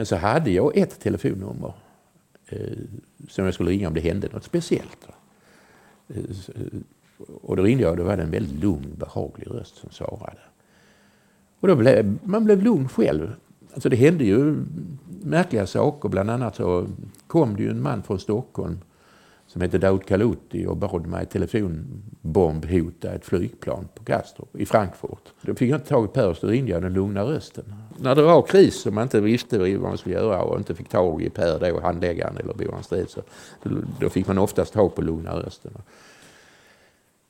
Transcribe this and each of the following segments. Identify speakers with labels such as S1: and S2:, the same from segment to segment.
S1: Men så hade jag ett telefonnummer eh, som jag skulle ringa om det hände något speciellt. Eh, och då ringde jag och då var det en väldigt lugn, behaglig röst som svarade. Och då blev, man blev lugn själv. Alltså det hände ju märkliga saker. Bland annat så kom det ju en man från Stockholm som hette Daoud Kaluti och bad mig telefonbombhota ett flygplan på Kastrup i Frankfurt. Då fick jag inte tag i Per och ringde jag den lugna rösten. När det var kris och man inte visste vad man skulle göra och inte fick tag i Per då, handläggaren eller Boran Strid, så då fick man oftast tag på lugna rösten.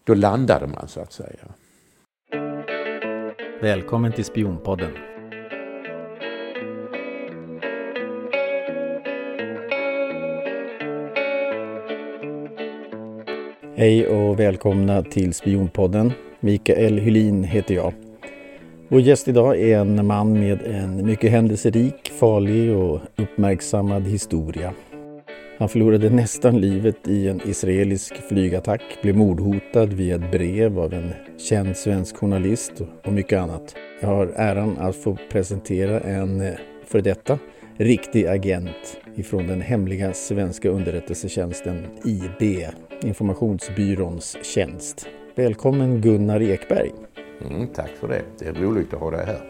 S1: Då landade man så att säga.
S2: Välkommen till Spionpodden. Hej och välkomna till Spionpodden. Mikael Hylin heter jag. Vår gäst idag är en man med en mycket händelserik, farlig och uppmärksammad historia. Han förlorade nästan livet i en israelisk flygattack, blev mordhotad via ett brev av en känd svensk journalist och mycket annat. Jag har äran att få presentera en eh, före för detta riktig agent ifrån den hemliga svenska underrättelsetjänsten IB, Informationsbyråns tjänst. Välkommen Gunnar Ekberg.
S1: Mm, tack för det. Det är roligt att ha dig här.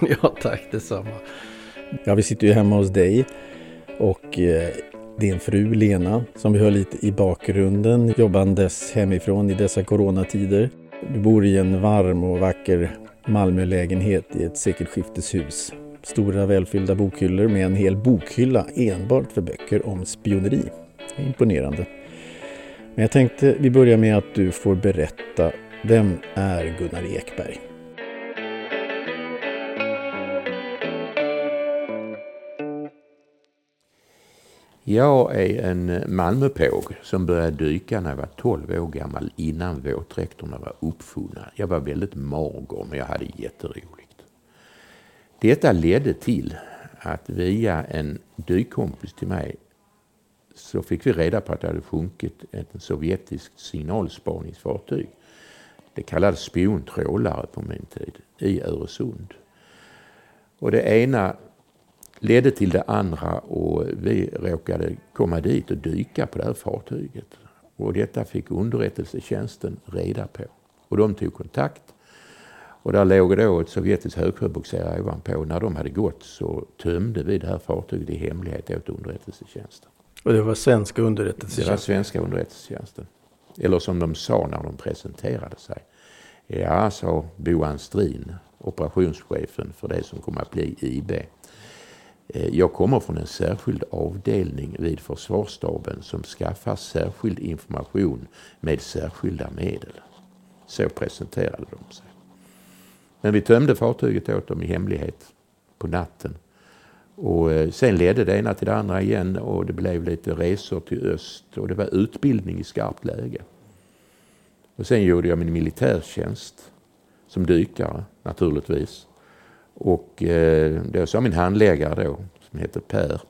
S2: ja, tack detsamma. Ja, vi sitter ju hemma hos dig och eh, din fru Lena som vi hör lite i bakgrunden jobbandes hemifrån i dessa coronatider. Du bor i en varm och vacker Malmölägenhet i ett sekelskifteshus. Stora välfyllda bokhyllor med en hel bokhylla enbart för böcker om spioneri. Imponerande. Men jag tänkte vi börjar med att du får berätta. Vem är Gunnar Ekberg?
S1: Jag är en Malmöpåg som började dyka när jag var 12 år gammal innan våtdräkterna var uppfunna. Jag var väldigt mager men jag hade jätteroligt. Detta ledde till att via en dykkompis till mig så fick vi reda på att det hade sjunkit ett sovjetiskt signalspaningsfartyg. Det kallades spiontrålare på min tid, i Öresund. Och det ena ledde till det andra och vi råkade komma dit och dyka på det här fartyget. Och detta fick underrättelsetjänsten reda på. Och de tog kontakt. Och där låg då ett sovjetiskt högsjöbogserare ovanpå. När de hade gått så tömde vi det här fartyget i hemlighet åt underrättelsetjänsten.
S2: Och det var svenska underrättelsetjänsten?
S1: Det var svenska underrättelsetjänsten. Eller som de sa när de presenterade sig. Ja, sa Boan Strin, operationschefen för det som kommer att bli IB. Eh, jag kommer från en särskild avdelning vid försvarsstaben som skaffar särskild information med särskilda medel. Så presenterade de sig. Men vi tömde fartyget åt dem i hemlighet på natten. Och eh, sen ledde det ena till det andra igen och det blev lite resor till öst och det var utbildning i skarpt läge. Och sen gjorde jag min militärtjänst som dykare naturligtvis. Och eh, då sa min handläggare då, som heter Per,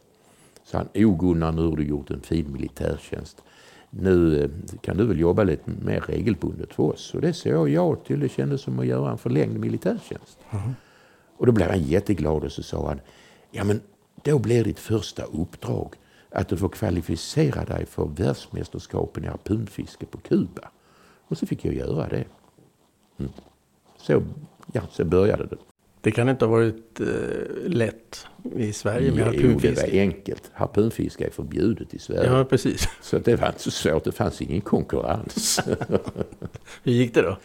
S1: så han, O Gunnar, nu har du gjort en fin militärtjänst. Nu eh, kan du väl jobba lite mer regelbundet för oss? Och det sa jag ja till. Det kändes som att göra en förlängd militärtjänst. Mm. Och då blev han jätteglad och så sa han, ja men då blir ditt första uppdrag att du får kvalificera dig för världsmästerskapen i harpunfiske på Kuba. Och så fick jag göra det. Mm. Så, ja, så började det.
S2: Det kan inte ha varit eh, lätt i Sverige med harpunfiske?
S1: Jo, det var enkelt. Harpunfiske är förbjudet i Sverige.
S2: Ja, precis.
S1: Så det var inte så svårt. Det fanns ingen konkurrens.
S2: Hur gick det då?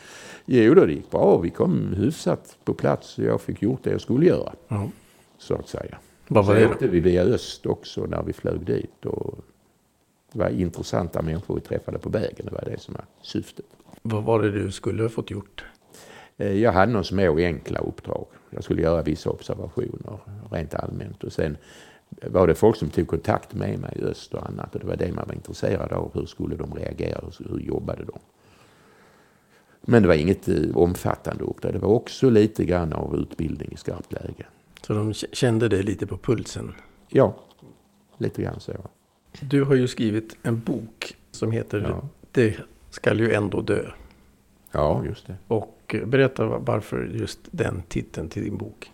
S1: Jo, då, det gick bra. Vi kom hyfsat på plats. Jag fick gjort det jag skulle göra. Mm. Så att säga.
S2: Vad var
S1: så åkte vi via öst också när vi flög dit. Och det var intressanta människor vi träffade på vägen. Det var det som var syftet.
S2: Vad var det du skulle ha fått gjort?
S1: Eh, jag hade några små enkla uppdrag. Jag skulle göra vissa observationer rent allmänt. Och sen var det folk som tog kontakt med mig i öst och annat. Och det var det man var intresserad av. Hur skulle de reagera? Hur jobbade de? Men det var inget eh, omfattande uppdrag. Det var också lite grann av utbildning i skarpt läge.
S2: Så de kände dig lite på pulsen?
S1: Ja, lite grann så.
S2: Du har ju skrivit en bok som heter ja. Det skall ju ändå dö.
S1: Ja, just det.
S2: Och berätta varför just den titeln till din bok.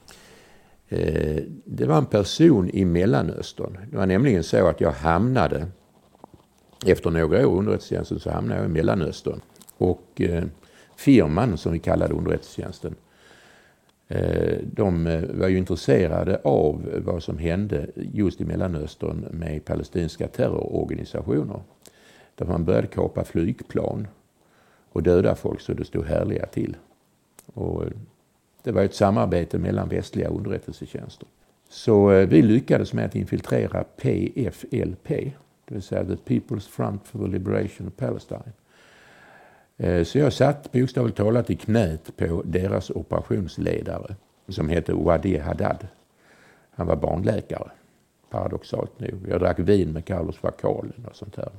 S1: Eh, det var en person i Mellanöstern. Det var nämligen så att jag hamnade, efter några år underrättelsetjänsten så hamnade jag i Mellanöstern. Och eh, firman som vi kallade underrättelsetjänsten, eh, de var ju intresserade av vad som hände just i Mellanöstern med palestinska terrororganisationer. Där man började kapa flygplan och döda folk så det stod härliga till. Och eh, det var ett samarbete mellan västliga underrättelsetjänster. Så eh, vi lyckades med att infiltrera PFLP, det vill säga The People's Front for the Liberation of Palestine. Eh, så jag satt bokstavligt talat i knät på deras operationsledare som hette Wadi Haddad. Han var barnläkare, paradoxalt nog. Jag drack vin med Carlos Vakalen och sånt där.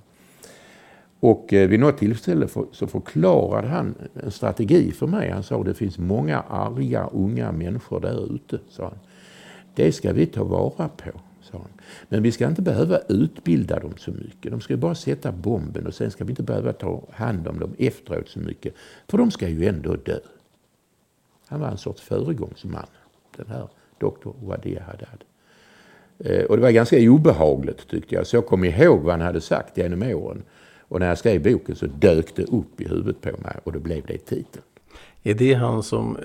S1: Och eh, vid något tillfälle så förklarade han en strategi för mig. Han sa att det finns många arga unga människor där ute. Sa han. Det ska vi ta vara på. Sa han. Men vi ska inte behöva utbilda dem så mycket. De ska bara sätta bomben och sen ska vi inte behöva ta hand om dem efteråt så mycket. För de ska ju ändå dö. Han var en sorts föregångsman, den här doktor Wadi Haddad. Eh, och det var ganska obehagligt tyckte jag. Så jag kom ihåg vad han hade sagt genom åren. Och när jag skrev boken så dök det upp i huvudet på mig och då blev det titeln.
S2: Är det han som eh,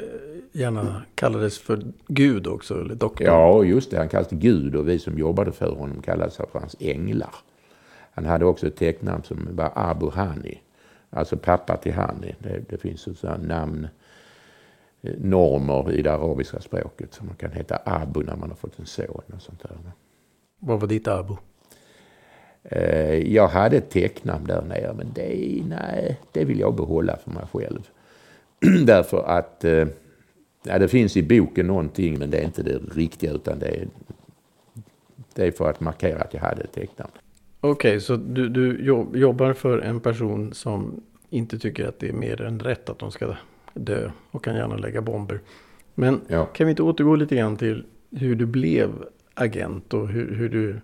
S2: gärna kallades för Gud också? Eller doktor?
S1: Ja, just det. Han kallades Gud och vi som jobbade för honom kallades för hans änglar. Han hade också ett tecknamn som var Abu Hani. Alltså pappa till Hani. Det, det finns sådana namn, eh, normer i det arabiska språket. som man kan heta Abu när man har fått en son och sånt där.
S2: Vad var ditt Abu?
S1: Eh, jag hade ett tecknamn där nere men det, nej, det vill jag behålla för mig själv. Därför att eh, ja, det finns i boken någonting men det är inte det riktiga utan det är, det är för att markera att jag hade ett tecknamn.
S2: Okej, okay, så du, du jobbar för en person som inte tycker att det är mer än rätt att de ska dö och kan gärna lägga bomber. Men ja. kan vi inte återgå lite grann till hur du blev agent och hur, hur du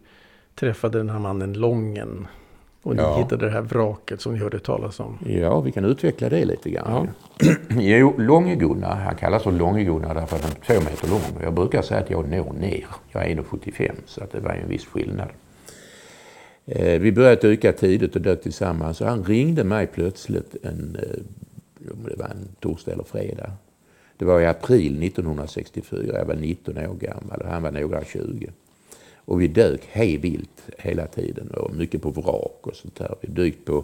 S2: träffade den här mannen Lången. Och ni ja. hittade det här vraket som ni hörde talas om.
S1: Ja, vi kan utveckla det lite grann. Ja. jo, Långe-Gunnar, han kallas för Långe-Gunnar därför att han är två meter lång. Jag brukar säga att jag når ner. Jag är 1,75 så att det var en viss skillnad. Eh, vi började dyka tidigt och dök tillsammans och han ringde mig plötsligt en, eh, det var en torsdag eller fredag. Det var i april 1964, jag var 19 år gammal och han var några 20. Och vi dök hej vilt hela tiden och mycket på vrak och sånt där. Vi dykt på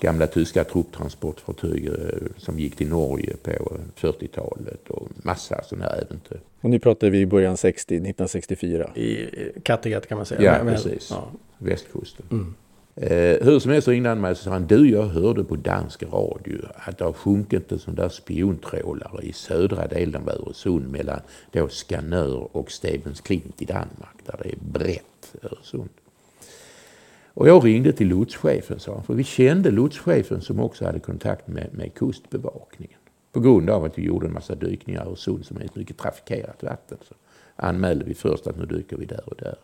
S1: gamla tyska trupptransportfartyg eh, som gick till Norge på 40-talet och massa sådana här äventyr.
S2: Och nu pratar vi i början 60, 1964. I Kattegatt kan man säga.
S1: Ja, Men, precis. Ja. Västkusten. Mm. Eh, hur som helst så ringde han mig och sa han, du jag hörde på dansk radio att det har sjunkit en sån där spiontrålare i södra delen av Öresund mellan då Skanör och Stevens Klint i Danmark där det är brett Öresund. Och jag ringde till lotschefen sa han, för vi kände lotschefen som också hade kontakt med, med kustbevakningen. På grund av att vi gjorde en massa dykningar i Öresund som är ett mycket trafikerat vatten så anmälde vi först att nu dyker vi där och där.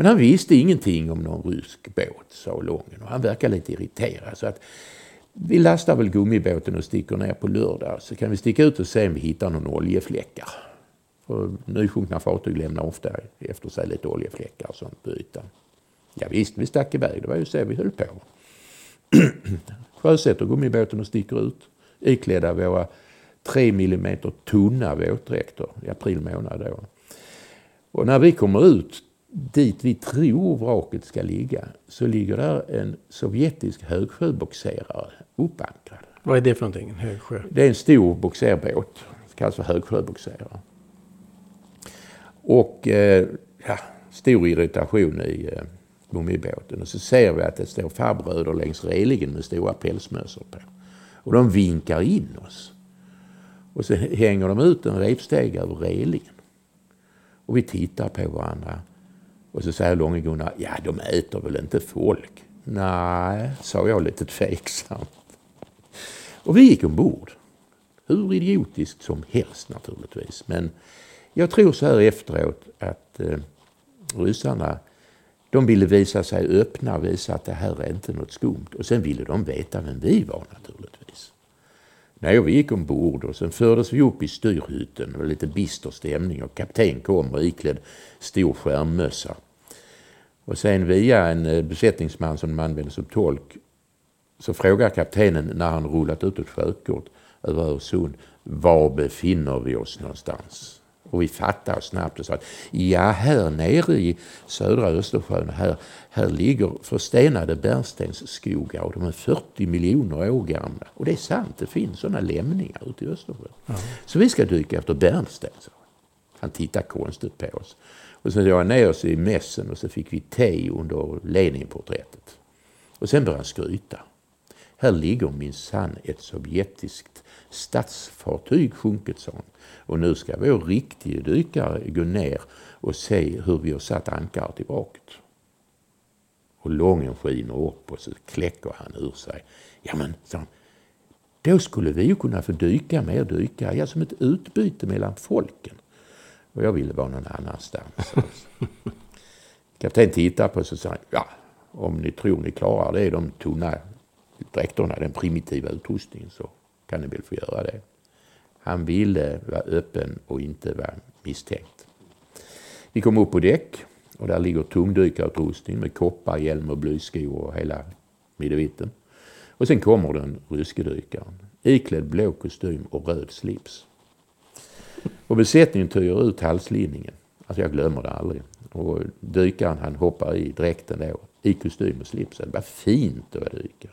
S1: Men han visste ingenting om någon rysk båt, sa Lången. Och han verkade lite irriterad. Så att vi lastar väl gummibåten och sticker ner på lördag. Så kan vi sticka ut och se om vi hittar någon oljefläckar. För nysjunkna fartyg lämnar ofta efter sig lite oljefläckar och sånt på ytan. Ja, visst, vi stack iväg. Det var ju så vi höll på. Sjösätter gummibåten och sticker ut. Iklädda våra 3 mm tunna våtdräkter i april månad då. Och när vi kommer ut dit vi tror vraket ska ligga så ligger där en sovjetisk högsjöboxerare uppankrad.
S2: Vad är det för någonting? Högsjö?
S1: Det är en stor boxerbåt. Det kallas för högsjöboxerare. Och eh, ja, stor irritation i eh, gummibåten. Och så ser vi att det står farbröder längs relingen med stora pälsmössor på. Och de vinkar in oss. Och så hänger de ut en repsteg över relingen. Och vi tittar på varandra. Och så säger Långe-Gunnar, ja de äter väl inte folk? Nej, sa jag lite tveksamt. Och vi gick ombord. Hur idiotiskt som helst naturligtvis. Men jag tror så här efteråt att eh, ryssarna de ville visa sig öppna och visa att det här är inte något skumt. Och sen ville de veta vem vi var naturligtvis. Nej, och vi gick ombord och sen fördes vi upp i styrhytten. Det var lite bister stämning och kapten kom och iklädd stor skärmmössa. Och sen via en eh, besättningsman som de använde som tolk så frågar kaptenen när han rullat ut ett sjökort över Öresund, var befinner vi oss någonstans? Och vi fattade snabbt och sa att ja, här nere i södra Östersjön, här, här ligger förstenade bärnstensskogar och de är 40 miljoner år gamla. Och det är sant, det finns sådana lämningar ute i Östersjön. Ja. Så vi ska dyka efter bärnsten. Så. Han tittade konstigt på oss. Och så jag ner oss i mässen och så fick vi te under Leninporträttet. Och sen började han skryta. Här ligger minsann ett sovjetiskt statsfartyg sjunkit, sa han. Och nu ska vår riktige dykare gå ner och se hur vi har satt ankaret i vraket. Och lången skiner upp och så kläcker han ur sig. Ja men, sa han, då skulle vi ju kunna få dyka mer dykare, ja som ett utbyte mellan folken. Och jag ville vara någon annanstans. Kapten tittar på oss och säger, ja om ni tror ni klarar det, de tunna dräkterna, den primitiva utrustningen, så kan ni väl få göra det. Han ville vara öppen och inte vara misstänkt. Vi kom upp på däck och där ligger tungdykarutrustning med koppar, hjälm och blyskor och hela middevitten. Och sen kommer den ryske dykaren iklädd blå kostym och röd slips. Och besättningen töjer ut halslinningen. Alltså jag glömmer det aldrig. Och dykaren han hoppar i dräkten då, i kostym och slips. Det var fint att vara dykare.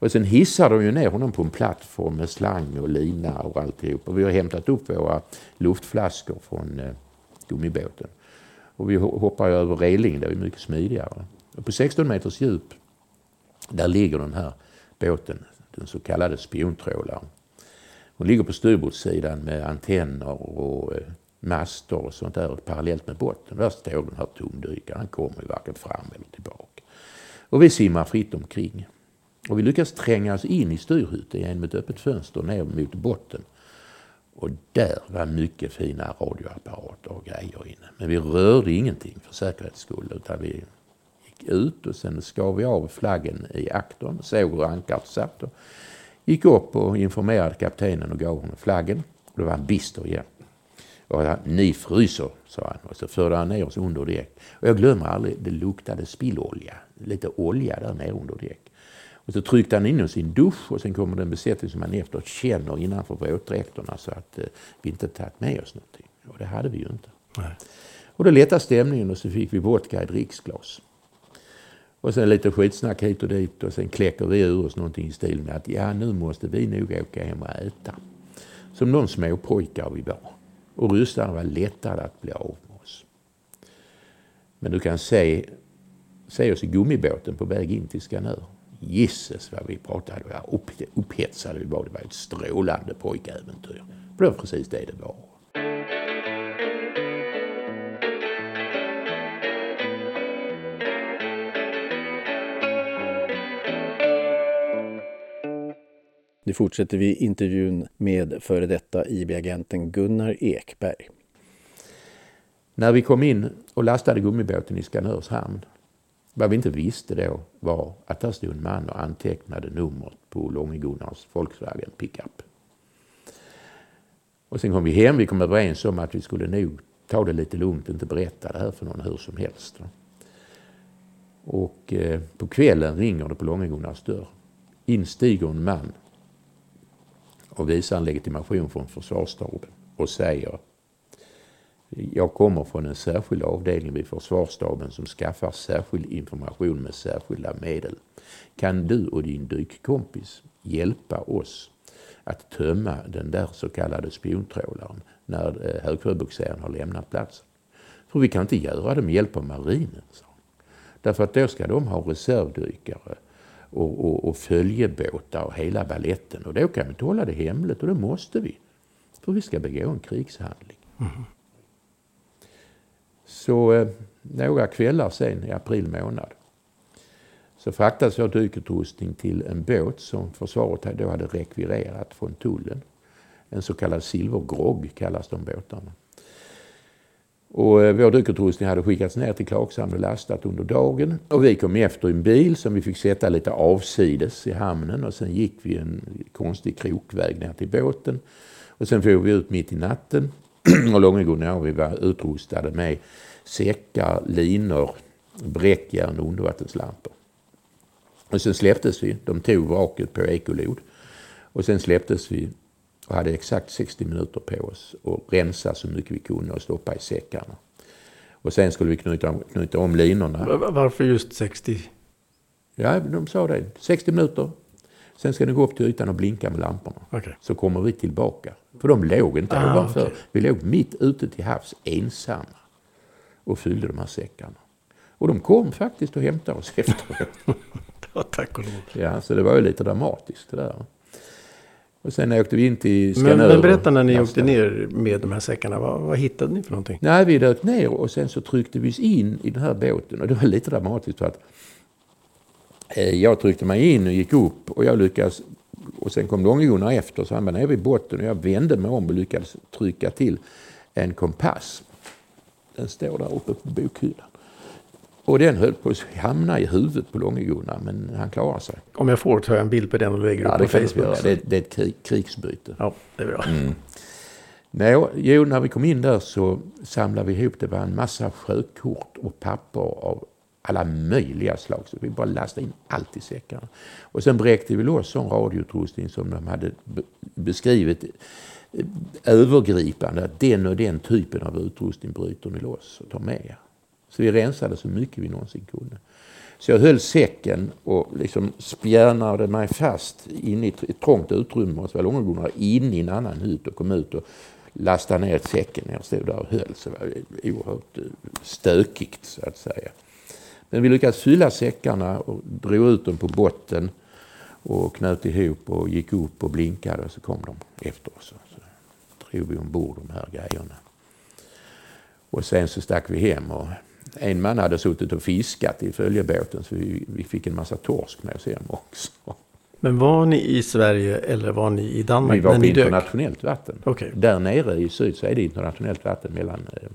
S1: Och sen hissar de ju ner honom på en plattform med slang och lina och alltihop. Och vi har hämtat upp våra luftflaskor från eh, gummibåten. Och vi hoppar över relingen, det är mycket smidigare. Och på 16 meters djup, där ligger den här båten, den så kallade spiontrålaren. Hon ligger på styrbordssidan med antenner och eh, master och sånt där parallellt med botten. Där står den här tomdykaren, han kommer ju varken fram eller tillbaka. Och vi simmar fritt omkring. Och vi lyckas tränga oss in i styrhytten genom ett öppet fönster ner mot botten. Och där var mycket fina radioapparater och grejer inne. Men vi rörde ingenting för säkerhets skull utan vi gick ut och sen skar vi av flaggen i aktorn, såg hur ankaret satt och gick upp och informerade kaptenen och gav honom flaggen. Och då var han bister igen. Och han, ni fryser, sa han och så förde han ner oss under däck. Och jag glömmer aldrig, det luktade spillolja, lite olja där nere under däck. Och så tryckte han in oss i en dusch och sen kommer det en besättning som han efteråt känner innanför våtdräkterna så att eh, vi inte tagit med oss någonting. Och det hade vi ju inte. Nej. Och då lättade stämningen och så fick vi vodka i dricksglas. Och sen lite skitsnack hit och dit och sen kläcker vi ur oss någonting i stil med att ja, nu måste vi nog åka hem och äta. Som de småpojkar vi var. Och ryssarna var lättare att bli av med oss. Men du kan se, se oss i gummibåten på väg in till Skanör. Gisses vad vi pratade, vad upp, upphetsade vi var. Det var ett strålande pojkäventyr. Det var precis det det var.
S2: Nu fortsätter vi intervjun med före detta IB-agenten Gunnar Ekberg.
S1: När vi kom in och lastade gummibåten i Skanörs hamn vad vi inte visste då var att där stod en man och antecknade numret på Långe-Gunnars Volkswagen pickup. Och sen kom vi hem, vi kom överens om att vi skulle nog ta det lite lugnt, och inte berätta det här för någon hur som helst. Och eh, på kvällen ringer det på Långe-Gunnars dörr. In stiger en man och visar en legitimation från försvarsstaben och säger jag kommer från en särskild avdelning vid försvarsstaben som skaffar särskild information med särskilda medel. Kan du och din dykkompis hjälpa oss att tömma den där så kallade spiontrålaren när eh, högsjöbogseraren har lämnat platsen? För vi kan inte göra det med hjälp av marinen, sa Därför att då ska de ha reservdykare och, och, och följebåtar och hela balletten. Och då kan vi inte hålla det hemligt och det måste vi. För vi ska begå en krigshandling. Mm. Så eh, några kvällar sen i april månad så fraktades vår dykutrustning till en båt som försvaret då hade rekvirerat från tullen. En så kallad silvergrogg kallas de båtarna. Och eh, vår dykutrustning hade skickats ner till Klagshamn och lastat under dagen. Och vi kom efter i en bil som vi fick sätta lite avsides i hamnen och sen gick vi en konstig krokväg ner till båten. Och sen for vi ut mitt i natten och Långegon och vi var utrustade med säckar, linor, bräckjärn och undervattenslampor. Och sen släpptes vi. De tog vraket på ekolod. Och sen släpptes vi och hade exakt 60 minuter på oss att rensa så mycket vi kunde och stoppa i säckarna. Och sen skulle vi knyta, knyta om linorna.
S2: Varför just 60?
S1: Ja, de sa det. 60 minuter. Sen ska ni gå upp till ytan och blinka med lamporna.
S2: Okay.
S1: Så kommer vi tillbaka. För de låg inte ah, ovanför. Okay. Vi låg mitt ute till havs ensamma och fyllde de här säckarna. Och de kom faktiskt och hämtade oss efteråt.
S2: ja, tack och lov.
S1: Ja, så det var ju lite dramatiskt det där. Och sen åkte vi in till
S2: Skanör. Men, men berätta när ni åkte ner med de här säckarna. Vad, vad, hittade ni för någonting?
S1: Nej, vi dök ner och sen så tryckte vi oss in i den här båten. Och det var lite dramatiskt för att jag tryckte mig in och gick upp och jag lyckades och sen kom Långe-Gunnar efter så han var nere vid botten och jag vände mig om och lyckades trycka till en kompass. Den står där uppe på bokhyllan. Och den höll på att hamna i huvudet på Långe-Gunnar, men han klarar sig.
S2: Om jag får ta en bild på den och lägger
S1: ja,
S2: upp på Facebook.
S1: Det, det, är ett krig, krigsbyte.
S2: Ja, det är bra.
S1: Mm. Nej, jo, när vi kom in där så samlade vi ihop, det var en massa sjökort och papper av alla möjliga slag. Så vi bara lastade in allt i säckarna. Och sen bräckte vi loss sån radioutrustning som de hade beskrivit eh, övergripande. Att den och den typen av utrustning bryter ni loss och tar med er. Så vi rensade så mycket vi någonsin kunde. Så jag höll säcken och liksom spjärnade mig fast in i ett trångt utrymme hos Långegunnar in i en annan hytt och kom ut och lastade ner säcken när jag stod där och höll. Så det var oerhört eh, stökigt så att säga. Men vi lyckades fylla säckarna och drog ut dem på botten och knöt ihop och gick upp och blinkade och så kom de efter oss. Så drog vi ombord de här grejerna. Och sen så stack vi hem och en man hade suttit och fiskat i följebåten så vi, vi fick en massa torsk med oss hem också.
S2: Men var ni i Sverige eller var ni i Danmark?
S1: Vi var på internationellt
S2: dök?
S1: vatten.
S2: Okay.
S1: Där nere i syd så är det internationellt vatten mellan, eh,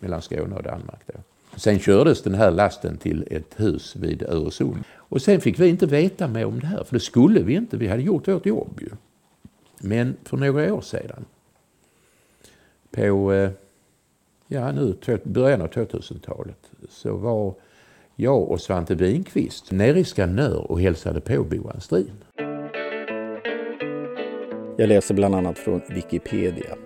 S1: mellan Skåne och Danmark. Då. Sen kördes den här lasten till ett hus vid Öresund. Och sen fick vi inte veta mer om det här, för det skulle vi inte. Vi hade gjort vårt jobb ju. Men för några år sedan, på eh, ja, nu, början av 2000-talet, så var jag och Svante Winqvist nere i Skanör och hälsade på Boan Strin.
S2: Jag läser bland annat från Wikipedia.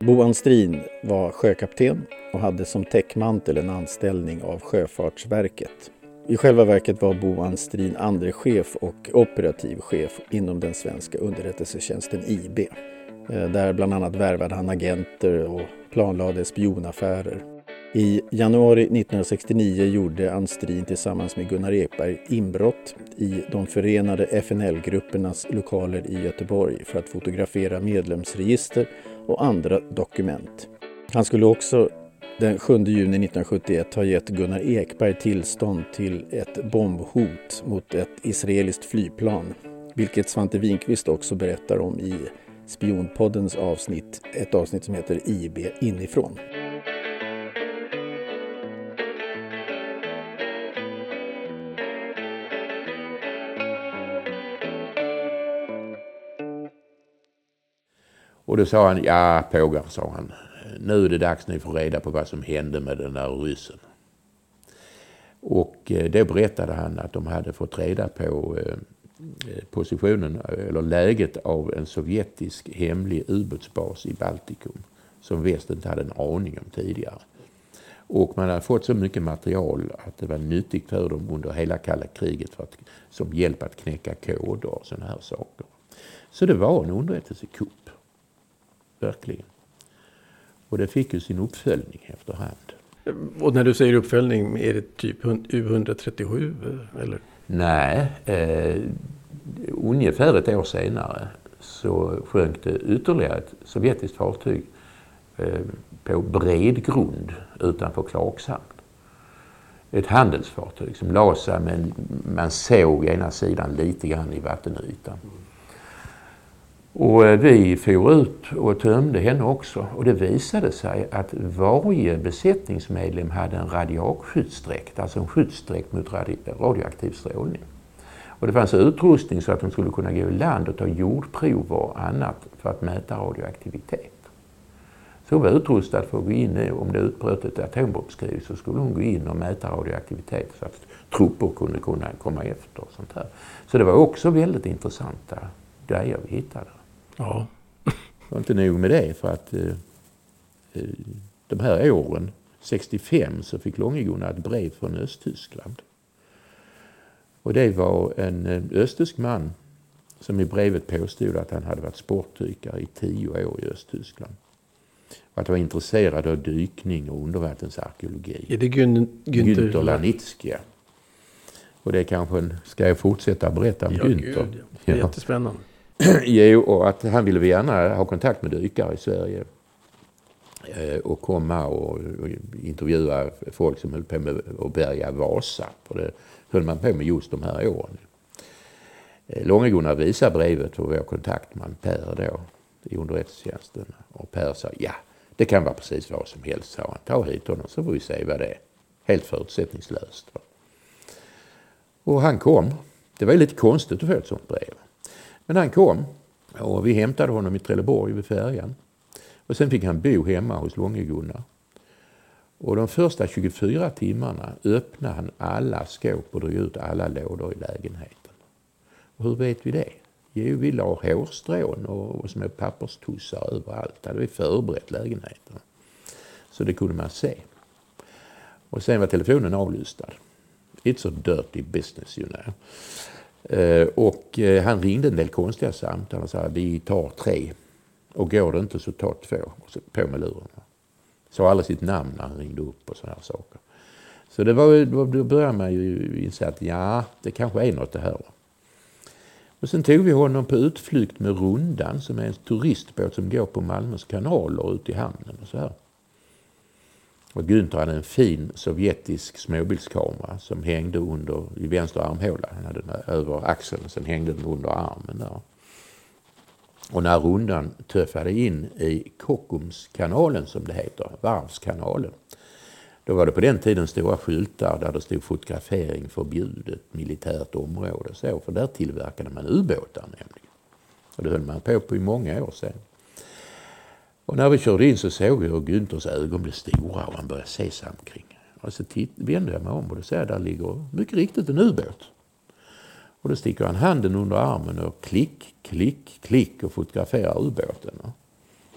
S2: Boan Strin var sjökapten och hade som täckmantel en anställning av Sjöfartsverket. I själva verket var Boan Strin andre chef och operativ chef inom den svenska underrättelsetjänsten IB. Eh, där bland annat värvade han agenter och planlade spionaffärer. I januari 1969 gjorde Anstrin tillsammans med Gunnar Ekberg inbrott i de förenade FNL-gruppernas lokaler i Göteborg för att fotografera medlemsregister och andra dokument. Han skulle också den 7 juni 1971 ha gett Gunnar Ekberg tillstånd till ett bombhot mot ett israeliskt flygplan, vilket Svante Winkvist också berättar om i Spionpoddens avsnitt, ett avsnitt som heter IB inifrån.
S1: Och då sa han, ja pågar, sa han. Nu är det dags ni får reda på vad som hände med den där ryssen. Och eh, då berättade han att de hade fått reda på eh, eh, positionen eller läget av en sovjetisk hemlig ubåtsbas i Baltikum som väst inte hade en aning om tidigare. Och man hade fått så mycket material att det var nyttigt för dem under hela kalla kriget för att, som hjälp att knäcka koder och sådana här saker. Så det var en underrättelsekupp. Verkligen. Och det fick ju sin uppföljning efterhand.
S2: Och när du säger uppföljning, är det typ U137 eller?
S1: Nej, eh, ungefär ett år senare så sjönk det ytterligare ett sovjetiskt fartyg eh, på bred grund utanför Klagshamn. Ett handelsfartyg som la sig men man såg ena sidan lite grann i vattenytan. Och eh, vi for ut och tömde henne också och det visade sig att varje besättningsmedlem hade en radiakskyddsdräkt, alltså en skyddsdräkt mot radi radioaktiv strålning. Och det fanns utrustning så att de skulle kunna gå i land och ta jordprover och annat för att mäta radioaktivitet. Så hon var utrustad för att gå in, om det utbröt ett atombombskrig så skulle hon gå in och mäta radioaktivitet så att trupper kunde kunna komma efter. Och sånt här. Så det var också väldigt intressanta grejer vi hittade.
S2: Ja.
S1: Var inte nog med det för att eh, eh de här åren, 65, så fick Långegunnar ett brev från Östtyskland. Och det var en eh, östtysk man som i brevet påstod att han hade varit sportdykare i tio år i Östtyskland. Och att han var intresserad av dykning och undervattensarkeologi.
S2: Är det Gün Günther?
S1: Günther Lanitzky. Och det kanske ska jag fortsätta berätta om
S2: ja,
S1: Günther.
S2: Gud, ja. Det är jättespännande.
S1: jo, och att han ville gärna ha kontakt med dykare i Sverige. Eh, och komma och intervjua folk som höll på med att bärga Vasa. För det höll man på med just de här åren. Eh, Långe-Gunnar visade brevet för vår kontaktman Per då i underrättelsetjänsten. Och Per sa ja, det kan vara precis vad som helst, sa han. Ta hit honom så får vi se vad det är. Helt förutsättningslöst. Och han kom. Det var lite konstigt att få ett sånt brev. Men han kom och vi hämtade honom i Trelleborg vid färjan. Och sen fick han bo hemma hos Långe-Gunnar. Och de första 24 timmarna öppnade han alla skåp och drog ut alla lådor i lägenheten. Och hur vet vi det? Jo, vi la hårstrån och, och små papperstussar överallt. Hade vi förberett lägenheten. Så det kunde man se. Och sen var telefonen avlyssnad. It's a dirty business you know. Eh, och eh, han ringde en del konstiga samtal och sa vi tar tre. Och går det inte så ta två. Och så på med lurarna. Sa aldrig sitt namn när han ringde upp och sådana saker. Så det var, då började man ju inse att ja, det kanske är något det här. Och sen tog vi honom på utflykt med Rundan som är en turistbåt som går på Malmös kanaler ute i hamnen och så här. Och Günther hade en fin sovjetisk småbildskamera som hängde under, i vänster armhåla. Han hade den över axeln och sen hängde den under armen där. Och när rundan tuffade in i Kockumskanalen som det heter, varvskanalen, då var det på den tiden stora skyltar där det stod fotografering förbjudet, militärt område och så, för där tillverkade man ubåtar nämligen. Och det höll man på på i många år sedan. Och när vi körde in så såg jag hur Günthers ögon blev stora och han började se sig omkring. Och så vände jag mig om och då ser jag där ligger mycket riktigt en ubåt. Och då sticker han handen under armen och klick, klick, klick och fotograferar ubåten.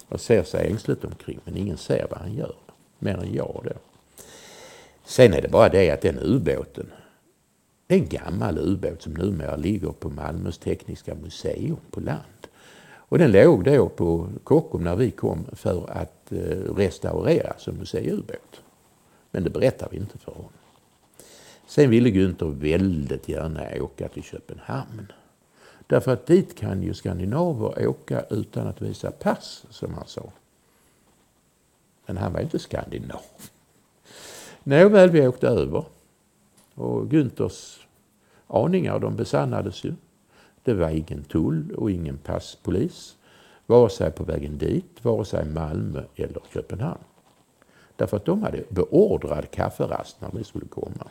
S1: Och ser sig ängsligt omkring men ingen ser vad han gör. Mer än jag då. Sen är det bara det att den ubåten, det är en gammal ubåt som numera ligger på Malmös tekniska museum på land. Och den låg då på Kockum när vi kom för att eh, restaurera som museiubåt. Men det berättar vi inte för honom. Sen ville Günther väldigt gärna åka till Köpenhamn. Därför att dit kan ju skandinaver åka utan att visa pass, som han sa. Men han var inte skandinav. Nåväl, vi åkte över. Och Günthers aningar de besannades ju. Det var ingen tull och ingen passpolis. Vare sig på vägen dit, vare sig Malmö eller Köpenhamn. Därför att de hade beordrad kafferast när vi skulle komma.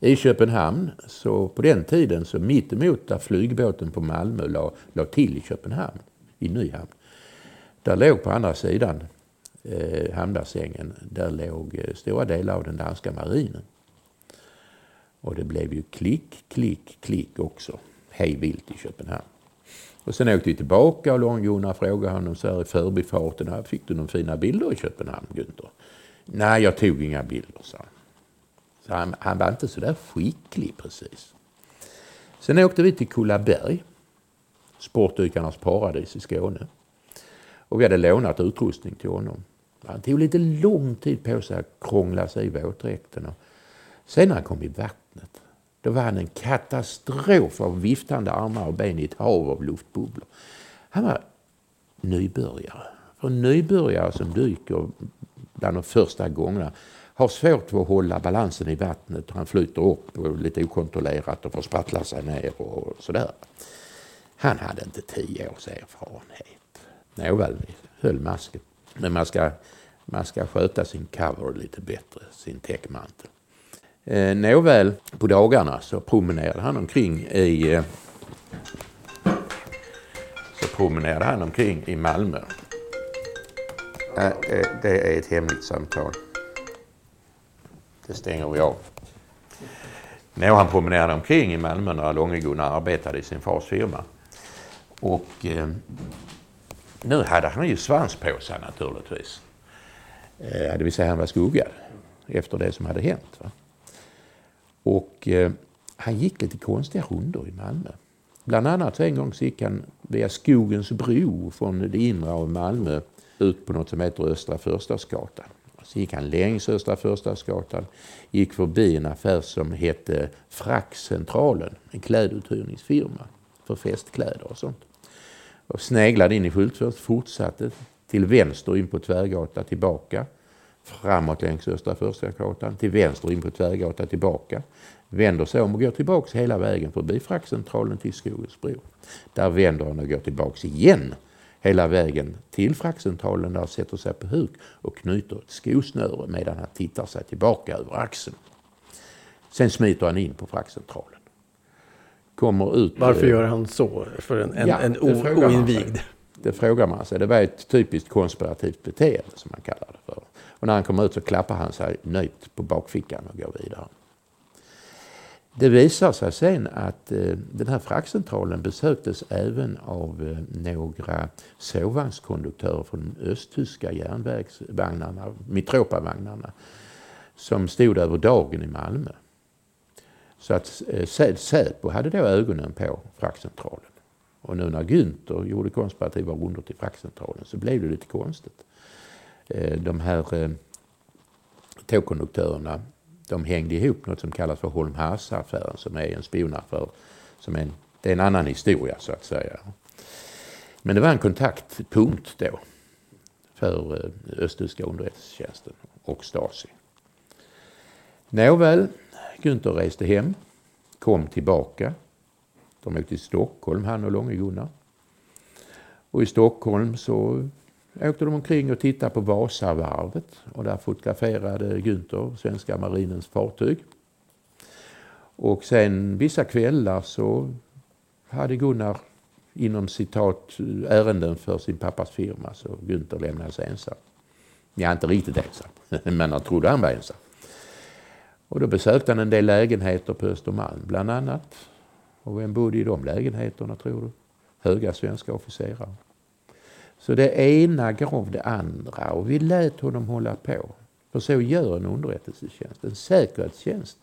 S1: I Köpenhamn, så på den tiden, så mittemot där flygbåten på Malmö la, la till i Köpenhamn, i Nyhamn. Där låg på andra sidan eh, hamnbassängen, där låg eh, stora delar av den danska marinen. Och det blev ju klick, klick, klick också. Hej vilt i Köpenhamn. Och sen åkte vi tillbaka och Lång-Gunnar frågade honom så här i förbifarten, fick du några fina bilder i Köpenhamn, Günther? Nej, jag tog inga bilder, sa han. Så han, han var inte så där skicklig precis. Sen åkte vi till Kullaberg, sportdykarnas paradis i Skåne. Och vi hade lånat utrustning till honom. Han tog lite lång tid på sig att krångla sig i våtdräkten. Sen när han kom i vattnet, då var han en katastrof av viftande armar och ben i ett hav av luftbubblor. Han var nybörjare. För en nybörjare som dyker bland de första gångerna har svårt att hålla balansen i vattnet. Han flyter upp lite okontrollerat och får sprattla sig ner och sådär. Han hade inte tio års erfarenhet. Nåväl, vi höll masken. Men man ska, man ska sköta sin cover lite bättre, sin täckmantel. Eh, nåväl, på dagarna så promenerade han omkring i eh, så promenerade han omkring i Malmö. Eh, det är ett hemligt samtal. Det stänger vi av. Nå, han promenerade omkring i Malmö när Långe-Gunnar arbetade i sin fars firma. Och eh, nu hade han ju svans på sig naturligtvis. Eh, det vill säga han var skuggad efter det som hade hänt. Va? Och eh, han gick lite konstiga rundor i Malmö. Bland annat en gång så gick han via Skogens bro från det inre av Malmö ut på något som heter Östra Förstadsgatan. Så gick han längs Östra Förstadsgatan, gick förbi en affär som hette Frackcentralen, en kläduthyrningsfirma för festkläder och sånt. Och sneglade in i skyltfönstret, fortsatte till vänster in på Tvärgatan tillbaka, framåt längs Östra Förstadsgatan, till vänster in på Tvärgata tillbaka, vänder sig om och går tillbaks hela vägen förbi fraktcentralen till Skogens bro. Där vänder han och går tillbaks igen hela vägen till fraktcentralen där han sätter sig på huk och knyter ett skosnöre medan han tittar sig tillbaka över axeln. Sen smiter han in på fraktcentralen. Kommer ut...
S2: Varför gör han så för en, en, ja, en oinvigd?
S1: Det frågar man sig. Det var ett typiskt konspirativt beteende som man kallar det för. Och när han kommer ut så klappar han sig nöjt på bakfickan och går vidare. Det visar sig sen att eh, den här fraktcentralen besöktes även av eh, några sovvagnskonduktörer från östtyska järnvägsvagnarna, Mitropa-vagnarna, som stod över dagen i Malmö. Så att eh, Säpo hade då ögonen på fraktcentralen. Och nu när Günther gjorde konspirativa rundor till fraktcentralen så blev det lite konstigt. Eh, de här eh, tågkonduktörerna de hängde ihop något som kallas för Holm-Hasse-affären som är en spionaffär. Som en, det är en annan historia så att säga. Men det var en kontaktpunkt då för eh, östtyska underrättelsetjänsten och Stasi. Nåväl, Günther reste hem, kom tillbaka. De åkte till Stockholm, han och Långe-Gunnar. Och i Stockholm så åkte de omkring och tittade på Vasavarvet och där fotograferade Günther svenska marinens fartyg. Och sen vissa kvällar så hade Gunnar inom citat eh, ärenden för sin pappas firma så Günther lämnades ensam. Ja, inte riktigt ensam, men han trodde han var ensam. Och då besökte han en del lägenheter på Östermalm bland annat. Och vem bodde i de lägenheterna tror du? Höga svenska officerare. Så det ena gav det andra och vi lät honom hålla på. För så gör en underrättelsetjänst. En säkerhetstjänst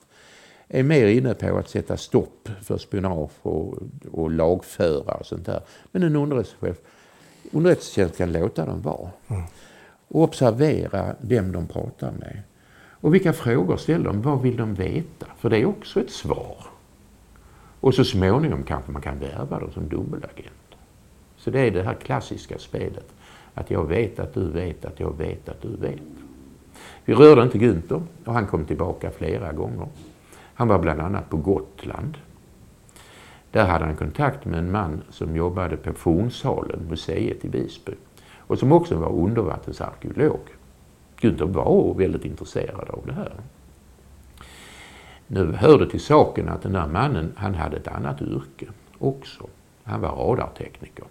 S1: är mer inne på att sätta stopp för spionage och, och lagföra och sånt där. Men en underrättelsechef, underrättelsetjänst kan låta dem vara. Mm. Och observera vem de pratar med. Och vilka frågor ställer de? Vad vill de veta? För det är också ett svar. Och så småningom kanske man kan värva dem som dubbelagent. Så det är det här klassiska spelet. Att jag vet att du vet att jag vet att du vet. Vi rörde inte Günther och han kom tillbaka flera gånger. Han var bland annat på Gotland. Där hade han kontakt med en man som jobbade på Fornsalen, museet i Visby. Och som också var undervattensarkeolog. Günther var väldigt intresserad av det här. Nu hör det till saken att den där mannen, han hade ett annat yrke också. Han var radartekniker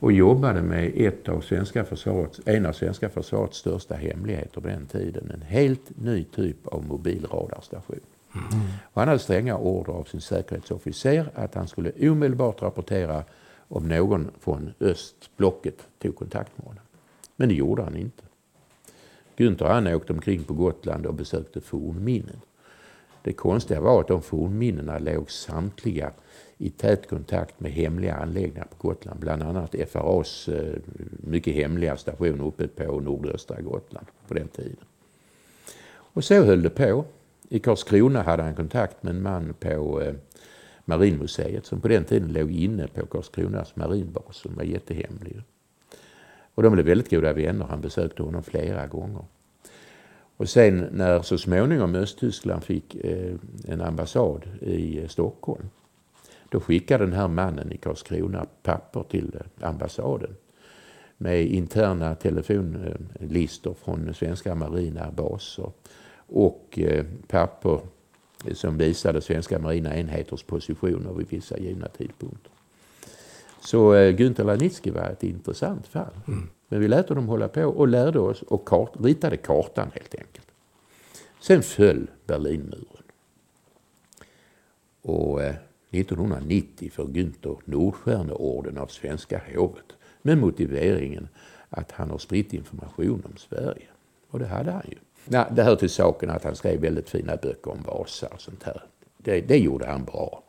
S1: och jobbade med ett av svenska försvaret, en av svenska försvarets största hemligheter på den tiden. En helt ny typ av mobilradarstation. Mm. Han hade stränga order av sin säkerhetsofficer att han skulle omedelbart rapportera om någon från östblocket tog kontakt med honom. Men det gjorde han inte. Günther han åkte omkring på Gotland och besökte fornminnen. Det konstiga var att de fornminnena låg samtliga i tät kontakt med hemliga anläggningar på Gotland. Bland annat FRAs eh, mycket hemliga station uppe på nordöstra Gotland på den tiden. Och så höll det på. I Karlskrona hade han kontakt med en man på eh, Marinmuseet som på den tiden låg inne på Karlskronas marinbas som var jättehemlig. Och de blev väldigt goda vänner. Han besökte honom flera gånger. Och sen när så småningom Östtyskland fick eh, en ambassad i Stockholm då skickade den här mannen i Karlskrona papper till ambassaden med interna telefonlistor från svenska marina baser och eh, papper som visade svenska marina enheters positioner vid vissa givna tidpunkter. Så eh, Günther Lanitzky var ett intressant fall. Mm. Men vi lät honom hålla på och lärde oss och kart, ritade kartan helt enkelt. Sen föll Berlinmuren. Och 1990 eh, får Günther Nordstjärneorden av svenska hovet med motiveringen att han har spritt information om Sverige. Och det hade han ju. Nej, det hör till saken att han skrev väldigt fina böcker om Vasa och sånt här. Det, det gjorde han bra.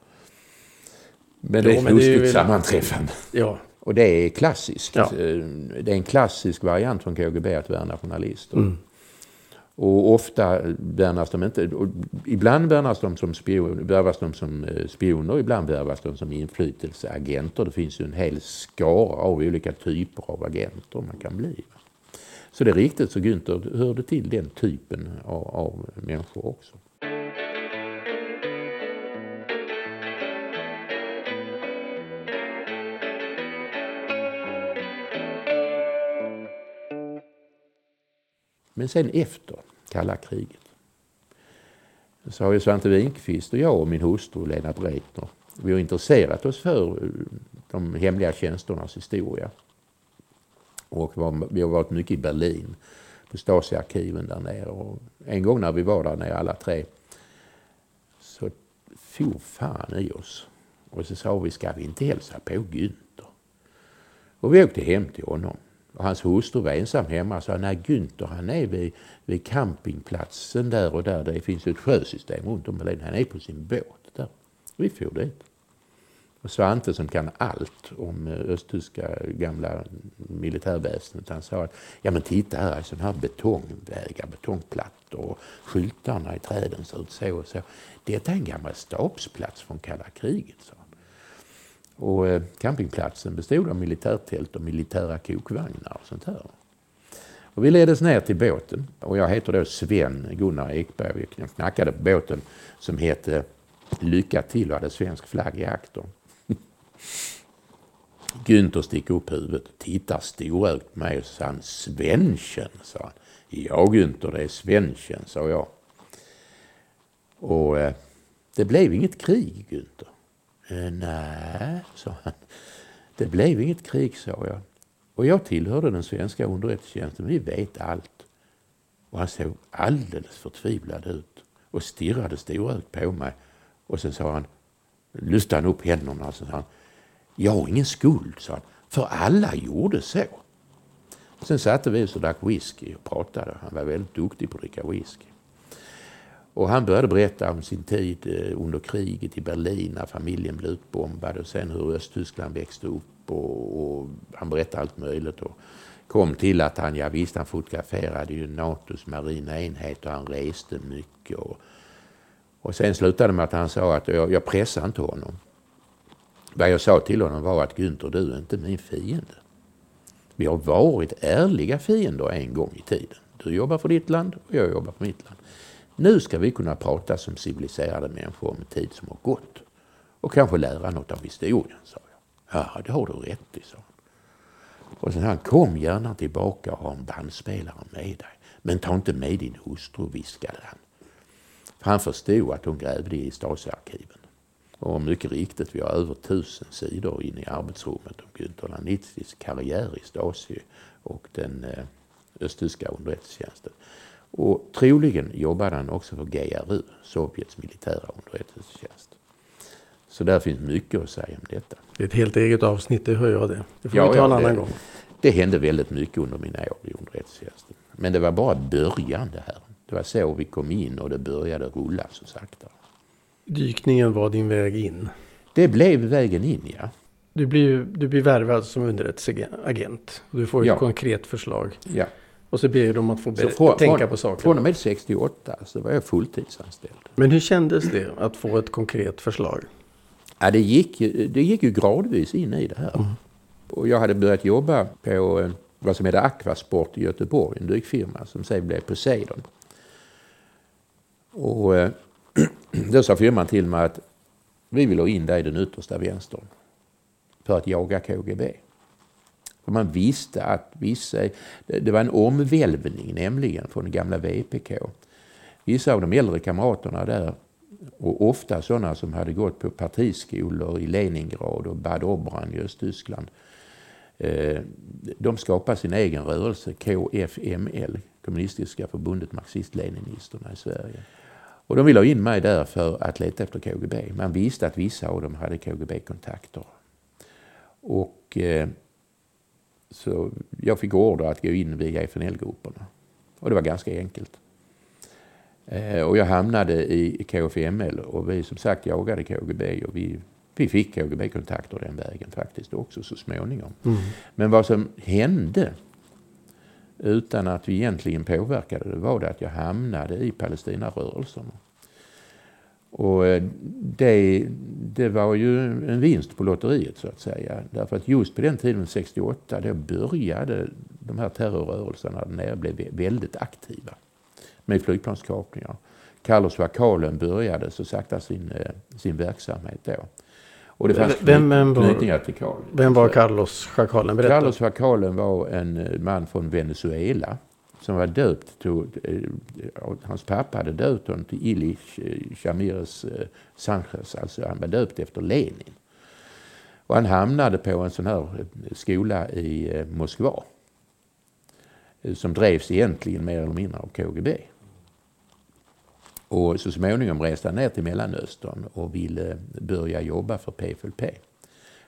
S1: Men det är ett lustigt sammanträffande. Ja. Och det är klassiskt. Ja. Eh, det är en klassisk variant från KGB att värna journalister. Mm. Och ofta värnas de inte, ibland värvas de som, spion, värvas de som eh, spioner, ibland värvas de som inflytelseagenter. Det finns ju en hel skara av olika typer av agenter man kan bli. Så det är riktigt så Günther hörde till den typen av, av människor också. Men sen efter kalla kriget så har ju Svante Winqvist och jag och min hustru Lena Breitner, vi har intresserat oss för eh, de hemliga tjänsternas historia. Och vi har varit mycket i Berlin, på Stasi-arkiven där nere. Och en gång när vi var där nere alla tre så for fan i oss. Och så sa vi, ska vi inte hälsa på Günther? Och vi åkte hem till honom. Och hans hustru var ensam hemma. Så nej, Günther han är vid, vid campingplatsen där och där. Det finns ett sjösystem runt om Berlin. Han är på sin båt där. Vi for dit. Och Svante som kan allt om eh, östtyska gamla militärväsendet. Han sa att ja men titta här är sådana här betongvägar, betongplattor och skyltarna i träden ser ut så och så. Detta är en gammal stabsplats från kalla kriget, sa. Och eh, campingplatsen bestod av militärtält och militära kokvagnar och sånt här. Och vi leddes ner till båten och jag heter då Sven Gunnar Ekberg. Vi knackade på båten som hette Lycka till och hade svensk flagg i aktern. Günther sticker upp huvudet och tittar storögt på mig och sa han Svenchen, sa han. Ja Günther, det är Svenchen, sa jag. Och eh, det blev inget krig, Günther. Eh, nej, sa han. Det blev inget krig, sa jag. Och jag tillhörde den svenska underrättelsetjänsten. Vi vet allt. Och han såg alldeles förtvivlad ut och stirrade storögt på mig. Och sen sa han, lyfte han upp händerna och så sa han, jag har ingen skuld, sa han, för alla gjorde så. Sen satte vi oss och drack whisky och pratade. Han var väldigt duktig på att dricka whisky. Och han började berätta om sin tid eh, under kriget i Berlin när familjen blev utbombad och sen hur Östtyskland växte upp och, och han berättade allt möjligt. Och kom till att han, ja visst han fotograferade ju NATOs marina enhet och han reste mycket. Och, och sen slutade med att han sa att jag, jag pressade inte honom. Vad jag sa till honom var att Günther, du är inte min fiende. Vi har varit ärliga fiender en gång i tiden. Du jobbar för ditt land och jag jobbar för mitt land. Nu ska vi kunna prata som civiliserade människor om en tid som har gått. Och kanske lära något av historien, sa jag. Ja, det har du rätt i, sa han. Och sen han kom gärna tillbaka och ha en bandspelare med dig. Men ta inte med din hustru, viskade han. För han förstod att hon grävde i Stasi-arkiven. Och mycket riktigt, vi har över tusen sidor inne i arbetsrummet om Günter Lanitzkys karriär i Stasi och den eh, östtyska underrättelsetjänsten. Och troligen jobbade han också för GRU, Sovjets militära underrättelsetjänst. Så där finns mycket att säga om detta.
S2: Det är ett helt eget avsnitt, det hör jag det. Det får ja, vi ta en annan
S1: det,
S2: gång.
S1: Det hände väldigt mycket under mina år i underrättelsetjänsten. Men det var bara början det här. Det var så vi kom in och det började rulla så sakta.
S2: Dykningen var din väg in?
S1: Det blev vägen in, ja.
S2: Du blir, du blir värvad som underrättelseagent. Du får ett ja. konkret förslag.
S1: Ja.
S2: Och så ber de att få från, tänka på saker.
S1: Från och med 68 så var jag fulltidsanställd.
S2: Men hur kändes det att få ett konkret förslag?
S1: Ja, det, gick, det gick ju gradvis in i det här. Mm. Och jag hade börjat jobba på eh, vad som heter Aquasport i Göteborg, en dykfirma som sen blev Poseidon. Och eh, då sa firman till mig att vi vill ha in dig i den yttersta vänstern för att jaga KGB. För man visste att vissa, det var en omvälvning nämligen från den gamla VPK. Vissa av de äldre kamraterna där, och ofta sådana som hade gått på partiskolor i Leningrad och Bad Obran i Östtyskland, eh, de skapade sin egen rörelse, KFML, Kommunistiska förbundet Marxist-Leninisterna i Sverige. Och de ville ha in mig där för att leta efter KGB. Man visste att vissa av dem hade KGB-kontakter. Och eh, så jag fick order att gå in via FNL-grupperna. Och det var ganska enkelt. Eh, och jag hamnade i KFML och vi som sagt jagade KGB och vi, vi fick KGB-kontakter den vägen faktiskt också så småningom. Mm. Men vad som hände utan att vi egentligen påverkade det var det att jag hamnade i Palestinarörelserna. Och eh, det, det var ju en vinst på lotteriet så att säga. Därför att just på den tiden, 68, då började de här terrorrörelserna där nere bli väldigt aktiva med flygplanskapningar. Carlos Vakalen började så sakta sin, eh, sin verksamhet då.
S2: Och det fanns vem, vem, var, till Carlos. Vem var Carlos Vakalen?
S1: Carlos Vakalen var en eh, man från Venezuela som var döpt till, eh, hans pappa hade döpt honom till Ilich Chamires eh, Sanchez, alltså han var döpt efter Lenin. Och han hamnade på en sån här eh, skola i Moskva som drevs egentligen mer eller mindre av KGB. Och så småningom reste han ner till Mellanöstern och ville börja jobba för PFLP.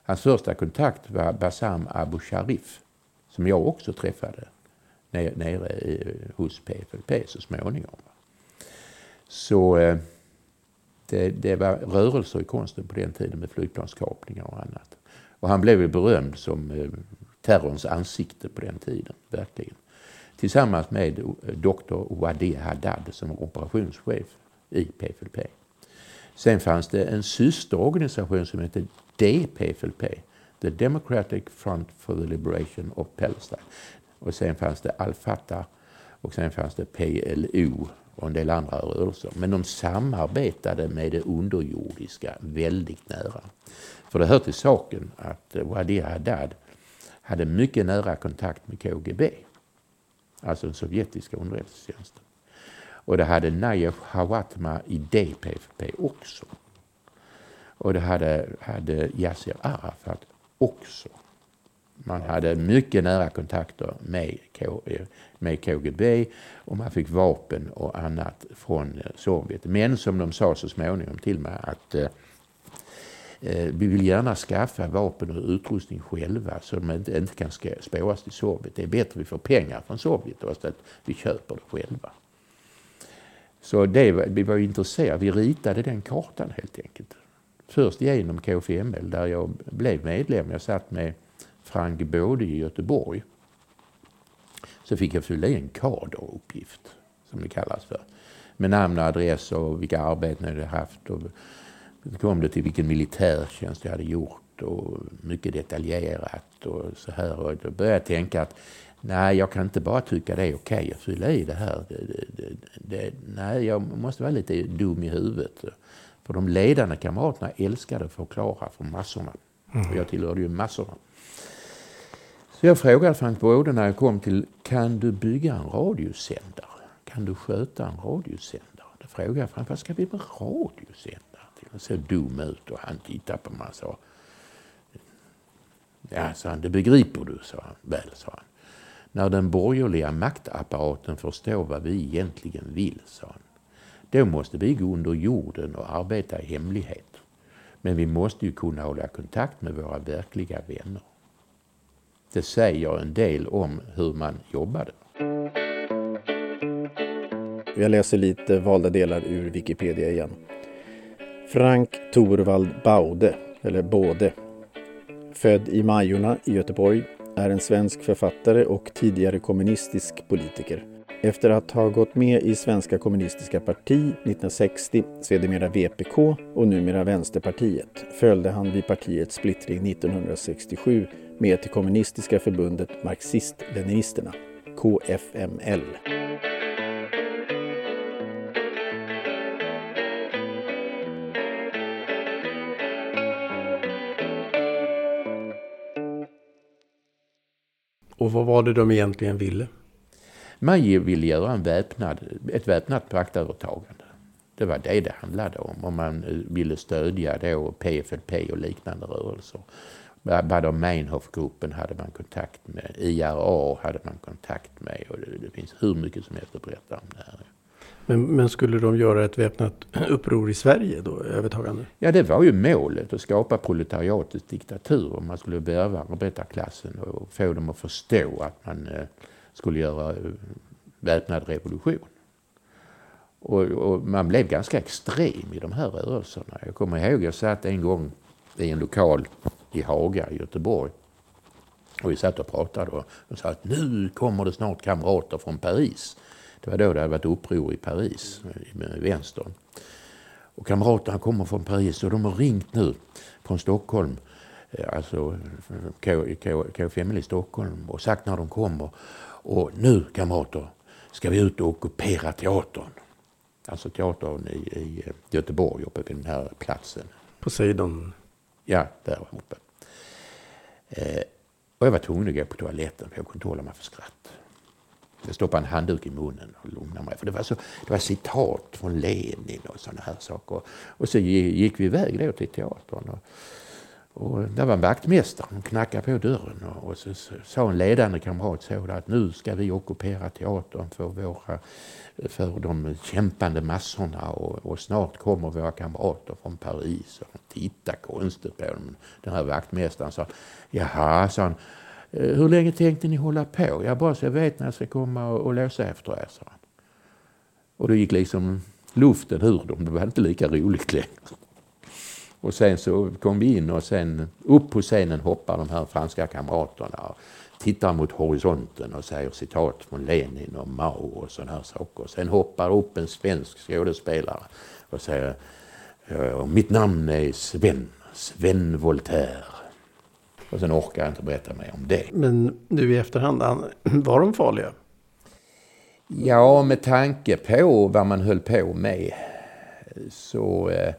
S1: Hans första kontakt var Bassam Abu Sharif, som jag också träffade nere hos PFLP så småningom. Så eh, det, det, var rörelser i konsten på den tiden med flygplanskapningar och annat. Och han blev ju berömd som eh, terrorns ansikte på den tiden, verkligen tillsammans med eh, doktor Wadi Haddad som var operationschef i PFLP. Sen fanns det en systerorganisation som hette DPFLP, The Democratic Front for the Liberation of Palestine. Och sen fanns det Al-Fatah och sen fanns det PLO och en del andra rörelser. Men de samarbetade med det underjordiska väldigt nära. För det hör till saken att Wadi Haddad hade mycket nära kontakt med KGB alltså den sovjetiska underrättelsetjänsten. Och det hade Najaf Hawatma i DPFP också. Och det hade, hade Yasser Arafat också. Man hade mycket nära kontakter med, eh, med KGB och man fick vapen och annat från eh, Sovjet. Men som de sa så småningom till mig att eh, eh vi vill gärna skaffa vapen och utrustning själva så de inte, inte kan spåras till Sovjet. Det är bättre att vi får pengar från Sovjet och att vi köper det själva. Så det, vi var intresserade. Vi ritade den kartan helt enkelt. Först genom KFML där jag blev medlem. Jag satt med Frank Både i Göteborg. Så fick jag fylla i en kaderuppgift, som det kallas för. Med namn och adress och vilka arbeten jag hade haft. Och så kom det till vilken militärtjänst jag hade gjort och mycket detaljerat och så här. Och då började jag tänka att nej, jag kan inte bara tycka det är okej okay att fylla i det här. Det, det, det, nej, jag måste vara lite dum i huvudet. För de ledande kamraterna älskade att förklara för massorna. Mm. Och jag tillhörde ju massorna. Så jag frågade Frank Bråde när jag kom till, kan du bygga en radiosändare? Kan du sköta en radiosändare? Då frågade jag Frank, vad ska vi med radiosändare? till? Han såg dum ut och han tittade på mig och sa Ja, sa han, det begriper du, sa han. Väl, sa han. När den borgerliga maktapparaten förstår vad vi egentligen vill, sa han. Då måste vi gå under jorden och arbeta i hemlighet. Men vi måste ju kunna hålla kontakt med våra verkliga vänner. Det säger en del om hur man jobbade.
S2: Jag läser lite valda delar ur Wikipedia igen. Frank Torvald Baude, eller Både, född i Majorna i Göteborg, är en svensk författare och tidigare kommunistisk politiker. Efter att ha gått med i Svenska kommunistiska parti 1960, sedermera VPK och numera Vänsterpartiet, följde han vid partiets splittring 1967 med till kommunistiska förbundet marxist-leninisterna, KFML. Och vad var det de egentligen ville?
S1: Man ville göra en väpnad, ett väpnat maktövertagande. Det var det det handlade om. Och man ville stödja då PFLP och liknande rörelser. Bader-Meinhof-gruppen hade man kontakt med. IRA hade man kontakt med. Och det, det finns hur mycket som helst att berätta om det här.
S2: Men, men, skulle de göra ett väpnat uppror i Sverige då, övertagande?
S1: Ja, det var ju målet, att skapa proletariatets diktatur. Man skulle värva arbetarklassen och få dem att förstå att man eh, skulle göra eh, väpnad revolution. Och, och, man blev ganska extrem i de här rörelserna. Jag kommer ihåg, jag satt en gång i en lokal i Haga i Göteborg. Och vi satt och pratade och, och sa att nu kommer det snart kamrater från Paris. Det var då det hade varit uppror i Paris med vänstern. Och kamraterna kommer från Paris och de har ringt nu från Stockholm, eh, alltså K5 i Stockholm och sagt när de kommer. Och nu kamrater ska vi ut och ockupera teatern. Alltså teatern i, i Göteborg uppe vid den här platsen.
S2: Poseidon?
S1: Ja, där uppe. Eh, och jag var tvungen att gå på toaletten för jag kunde inte hålla mig för skratt. Jag stoppade en handduk i munnen och lugnade mig. För det var, så, det var citat från Lenin och sådana här saker. Och så gick vi iväg då till teatern. Och, och där var en vaktmästare, knackade på dörren och, och så, sa en ledande kamrat så att nu ska vi ockupera teatern för, våra, för de kämpande massorna och, och snart kommer våra kamrater från Paris. Och de konstigt på dem. Den här vaktmästaren sa, jaha, sa han, eh, hur länge tänkte ni hålla på? Jag bara så jag vet när jag ska komma och, och låsa efter er, sa han. Och då gick liksom luften ur dem. Det var inte lika roligt längre. Och sen så kom vi in och sen upp på scenen hoppar de här franska kamraterna och tittar mot horisonten och säger citat från Lenin och Mao och sådana här saker. Sen hoppar upp en svensk skådespelare och säger mitt namn är Sven, Sven Voltaire. Och sen orkar jag inte berätta mer om det.
S2: Men nu i efterhand, var de farliga?
S1: Ja, med tanke på vad man höll på med så eh,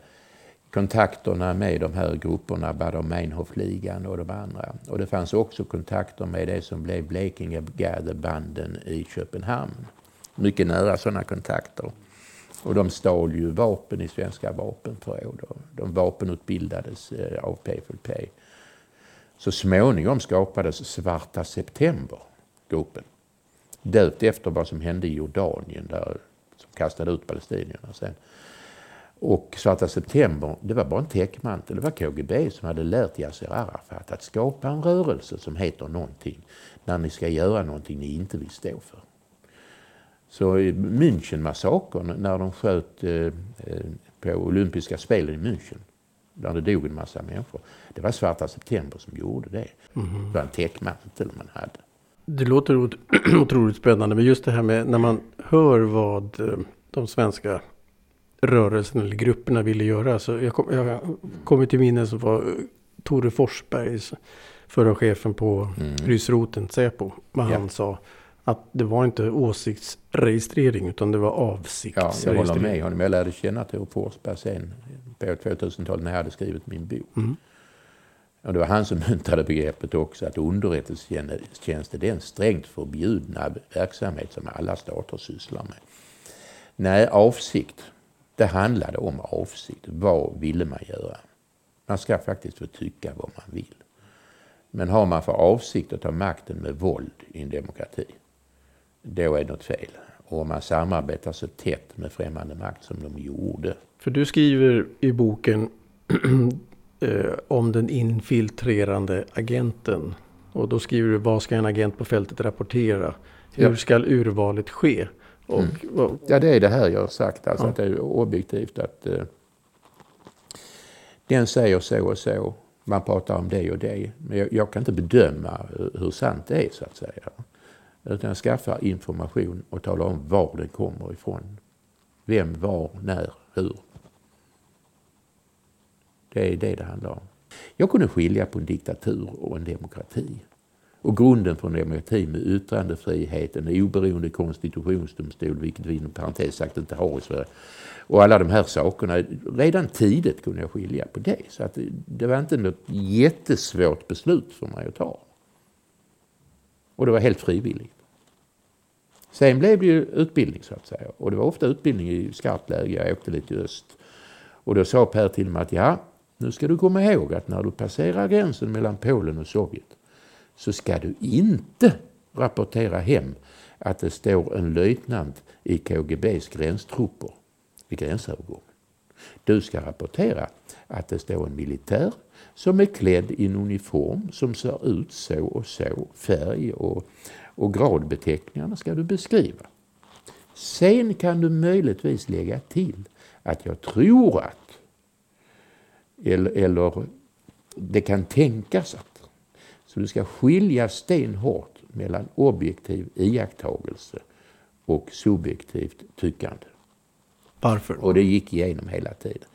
S1: kontakterna med de här grupperna, Baader-Meinhof-ligan och de andra. Och det fanns också kontakter med det som blev Blekinge-banden i Köpenhamn. Mycket nära sådana kontakter. Och de stal ju vapen i svenska vapenförråd. De vapenutbildades eh, av PFLP. Så småningom skapades Svarta september-gruppen. Döpt efter vad som hände i Jordanien där, som kastade ut palestinierna sen. Och Svarta september, det var bara en täckmantel. Det var KGB som hade lärt Yasser Arafat att skapa en rörelse som heter någonting när ni ska göra någonting ni inte vill stå för. Så Münchenmassakern, när de sköt eh, eh, på olympiska spelen i München, där det dog en massa människor. Det var Svarta September som gjorde det. Mm. Det var en täckmantel man hade.
S2: Det låter otroligt spännande, men just det här med när man hör vad eh, de svenska rörelserna eller grupperna ville göra. Så jag, kom, jag kommer till minne som var Tore Forsbergs förra chefen på mm. Rysroten, Säpo. Vad ja. han sa att det var inte åsiktsregistrering utan det var avsiktsregistrering.
S1: Ja, jag håller med honom. Jag lärde känna Tore Forsberg sen på 2000-talet när jag hade skrivit min bok. Mm. Och det var han som myntade begreppet också att underrättelsetjänst är en strängt förbjudna verksamhet som alla stater sysslar med. Nej, avsikt. Det handlade om avsikt. Vad ville man göra? Man ska faktiskt få tycka vad man vill. Men har man för avsikt att ta makten med våld i en demokrati, då är det något fel. Och om man samarbetar så tätt med främmande makt som de gjorde.
S2: För du skriver i boken eh, om den infiltrerande agenten. Och då skriver du vad ska en agent på fältet rapportera? Hur ja. ska urvalet ske?
S1: Och, mm. Ja, det är det här jag har sagt. Alltså ja. att det är objektivt att eh, den säger så och så. Man pratar om det och det. Men jag, jag kan inte bedöma hur sant det är så att säga. Utan skaffa information och tala om var den kommer ifrån. Vem, var, när, hur. Det är det det handlar om. Jag kunde skilja på en diktatur och en demokrati. Och grunden för en demokrati med yttrandefrihet, en oberoende konstitutionsdomstol, vilket vi inom parentes sagt inte har i Sverige. Och alla de här sakerna. Redan tidigt kunde jag skilja på det. Så att det var inte något jättesvårt beslut för mig att ta. Och det var helt frivilligt. Sen blev det ju utbildning så att säga. Och det var ofta utbildning i skarpt läge. Jag åkte lite i öst. Och då sa Per till mig att ja, nu ska du komma ihåg att när du passerar gränsen mellan Polen och Sovjet så ska du inte rapportera hem att det står en löjtnant i KGBs gränstrupper vid gränsövergången. Du ska rapportera att det står en militär som är klädd i en uniform som ser ut så och så, färg och, och gradbeteckningarna ska du beskriva. Sen kan du möjligtvis lägga till att jag tror att, eller, eller det kan tänkas att. Så du ska skilja stenhårt mellan objektiv iakttagelse och subjektivt tyckande.
S2: Varför?
S1: Och det gick igenom hela tiden.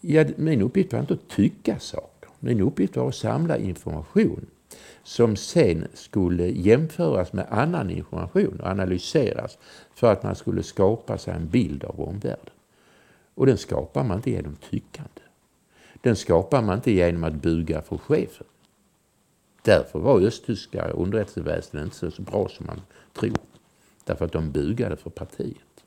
S1: Ja, min uppgift var inte att tycka saker. Min uppgift var att samla information som sen skulle jämföras med annan information och analyseras för att man skulle skapa sig en bild av omvärlden. Och den skapar man inte genom tyckande. Den skapar man inte genom att buga för chefen. Därför var östtyska underrättelseväsendet inte så bra som man tror. Därför att de bugade för partiet.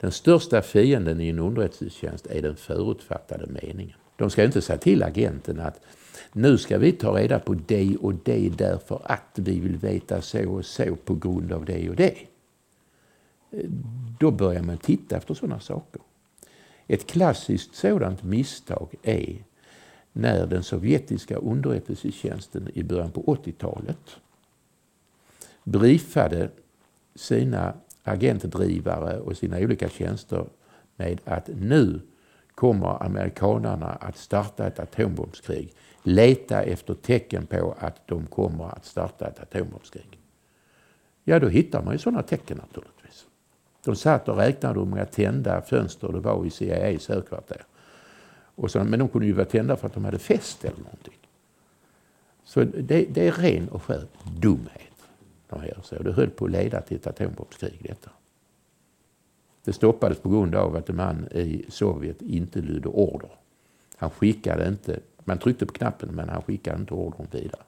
S1: Den största fienden i en underrättelsetjänst är den förutfattade meningen. De ska inte säga till agenten att nu ska vi ta reda på det och det därför att vi vill veta så och så på grund av det och det. Då börjar man titta efter sådana saker. Ett klassiskt sådant misstag är när den sovjetiska underrättelsetjänsten i början på 80-talet briefade sina agentdrivare och sina olika tjänster med att nu kommer amerikanarna att starta ett atombombskrig. Leta efter tecken på att de kommer att starta ett atombombskrig. Ja, då hittar man ju sådana tecken naturligtvis. De satt och räknade hur många tända fönster det var i CIAs högkvarter. Och så, men de kunde ju vara tända för att de hade fest eller någonting. Så det, det är ren och skär dumhet. De gör så. Det höll på att leda till ett atombombskrig detta. Det stoppades på grund av att en man i Sovjet inte lydde order. Han skickade inte, man tryckte på knappen men han skickade inte ordern vidare.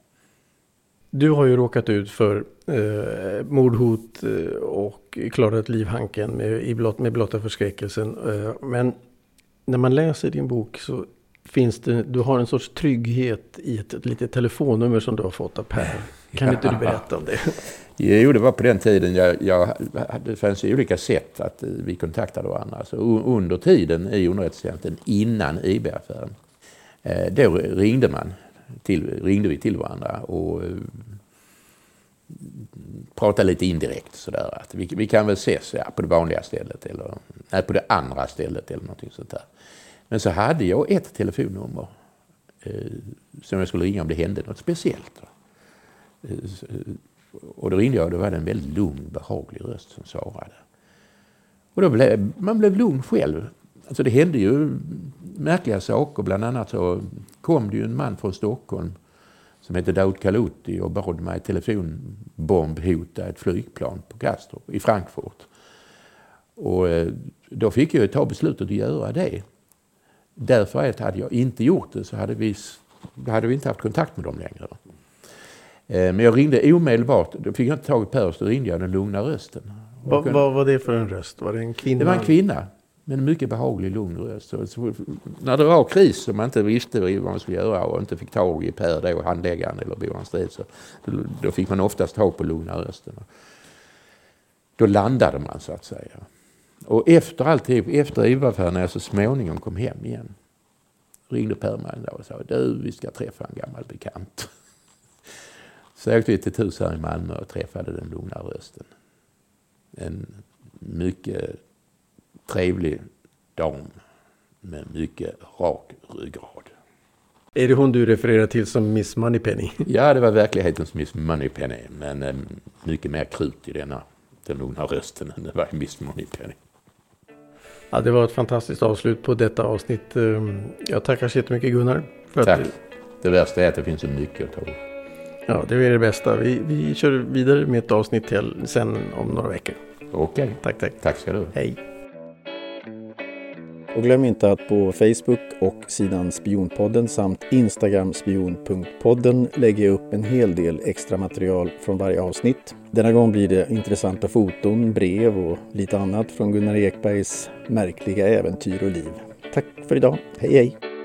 S2: Du har ju råkat ut för eh, mordhot eh, och klarat livhanken med, blott, med blotta förskräckelsen. Eh, men när man läser din bok så finns det, du har en sorts trygghet i ett, ett litet telefonnummer som du har fått av Per. Kan inte du berätta om det?
S1: Jo, det var på den tiden jag, jag, det fanns ju olika sätt att vi kontaktade varandra. Alltså under tiden i underrättelsetjänsten innan IB-affären. Eh, då ringde, man till, ringde vi till varandra och prata lite indirekt sådär. Att vi, vi kan väl ses ja, på det vanliga stället eller nej, på det andra stället eller någonting sånt där. Men så hade jag ett telefonnummer eh, som jag skulle ringa om det hände något speciellt. Eh, och då ringde jag och då var det en väldigt lugn, behaglig röst som svarade. Och då blev, man blev lugn själv. Alltså det hände ju märkliga saker. Bland annat så kom det ju en man från Stockholm som hette Daoud Kaluti och bad mig telefonbombhota ett flygplan på Kastrup i Frankfurt. Och eh, då fick jag ta beslutet att göra det. Därför att hade jag inte gjort det så hade vi, hade vi inte haft kontakt med dem längre. Eh, men jag ringde omedelbart. Då fick jag inte tag i Per, så då ringde jag den lugna rösten.
S2: Vad kunde... var det för en röst? Var det en kvinna?
S1: Det var en kvinna. Med en mycket behaglig, lugn röst. Så, så, när det var kris och man inte visste vad man skulle göra och inte fick tag i Per då, handläggaren eller Boan Strid, så då, då, fick man oftast tag på lugna rösten. Då landade man så att säga. Och efter alltihop, efter IVA-affären när jag så småningom kom hem igen, ringde Per mig och sa du, vi ska träffa en gammal bekant. Så åkte vi till ett hus här i Malmö och träffade den lugna rösten. En mycket trevlig dam med mycket rak ryggrad.
S2: Är det hon du refererar till som Miss Moneypenny?
S1: Ja, det var verklighetens Miss Moneypenny. Men eh, mycket mer krut i denna, den lugna rösten än det var i Miss Moneypenny.
S2: Ja, det var ett fantastiskt avslut på detta avsnitt. Ehm, jag tackar så jättemycket Gunnar.
S1: För Tack. Att... Det värsta är att det finns så mycket att ta upp.
S2: Ja, det är det bästa. Vi, vi kör vidare med ett avsnitt till sen om några veckor.
S1: Okej. Okay.
S2: Tack, tack.
S1: Tack ska du
S2: Hej. Och glöm inte att på Facebook och sidan Spionpodden samt Instagram spion.podden lägger jag upp en hel del extra material från varje avsnitt. Denna gång blir det intressanta foton, brev och lite annat från Gunnar Ekbergs märkliga äventyr och liv. Tack för idag. Hej hej!